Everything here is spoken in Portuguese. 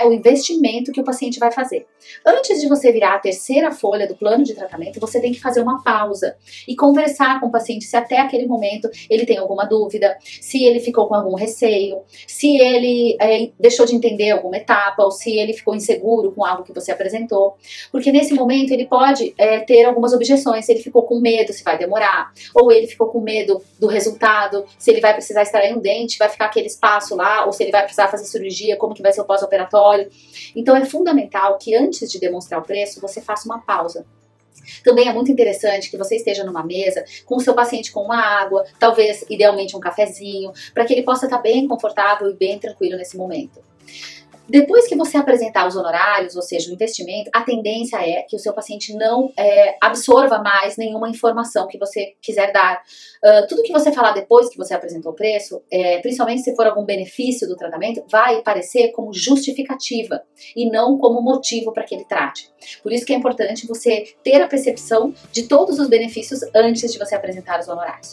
é o investimento que o paciente vai fazer. Antes de você virar a terceira folha do plano de tratamento, você tem que fazer uma pausa e conversar com o paciente se até aquele momento ele tem alguma dúvida, se ele ficou com algum receio, se ele é, deixou de entender alguma etapa ou se ele ficou inseguro com algo que você apresentou. Porque nesse momento ele pode é, ter algumas objeções, se ele ficou com medo se vai demorar, ou ele ficou com medo do resultado, se ele vai precisar extrair um dente, vai ficar aquele espaço lá, ou se ele vai precisar fazer cirurgia, como que vai ser o pós-operatório. Então é fundamental que antes de demonstrar o preço, você faça uma pausa. Também é muito interessante que você esteja numa mesa com o seu paciente com uma água, talvez idealmente um cafezinho, para que ele possa estar bem confortável e bem tranquilo nesse momento. Depois que você apresentar os honorários, ou seja, o investimento, a tendência é que o seu paciente não é, absorva mais nenhuma informação que você quiser dar. Uh, tudo que você falar depois que você apresentou o preço, é, principalmente se for algum benefício do tratamento, vai parecer como justificativa e não como motivo para que ele trate. Por isso que é importante você ter a percepção de todos os benefícios antes de você apresentar os honorários.